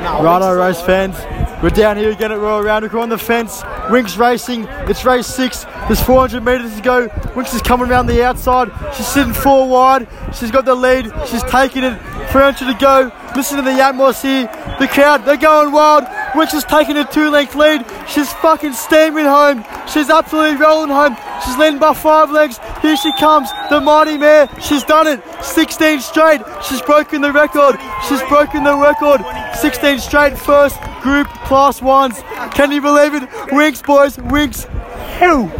Righto, race fans. We're down here again at Royal Randwick. We're on the fence. Winx racing. It's race six. There's 400 metres to go. Winx is coming around the outside. She's sitting four wide. She's got the lead. She's taking it. 300 to go. Listen to the Atmos here. The crowd, they're going wild. Winx is taking a two length lead. She's fucking steaming home. She's absolutely rolling home. She's leading by five legs. Here she comes, the mighty mare. She's done it. 16 straight. She's broken the record. She's broken the record. 16 straight first group class ones. Can you believe it? Winx, boys. Winx. Ew.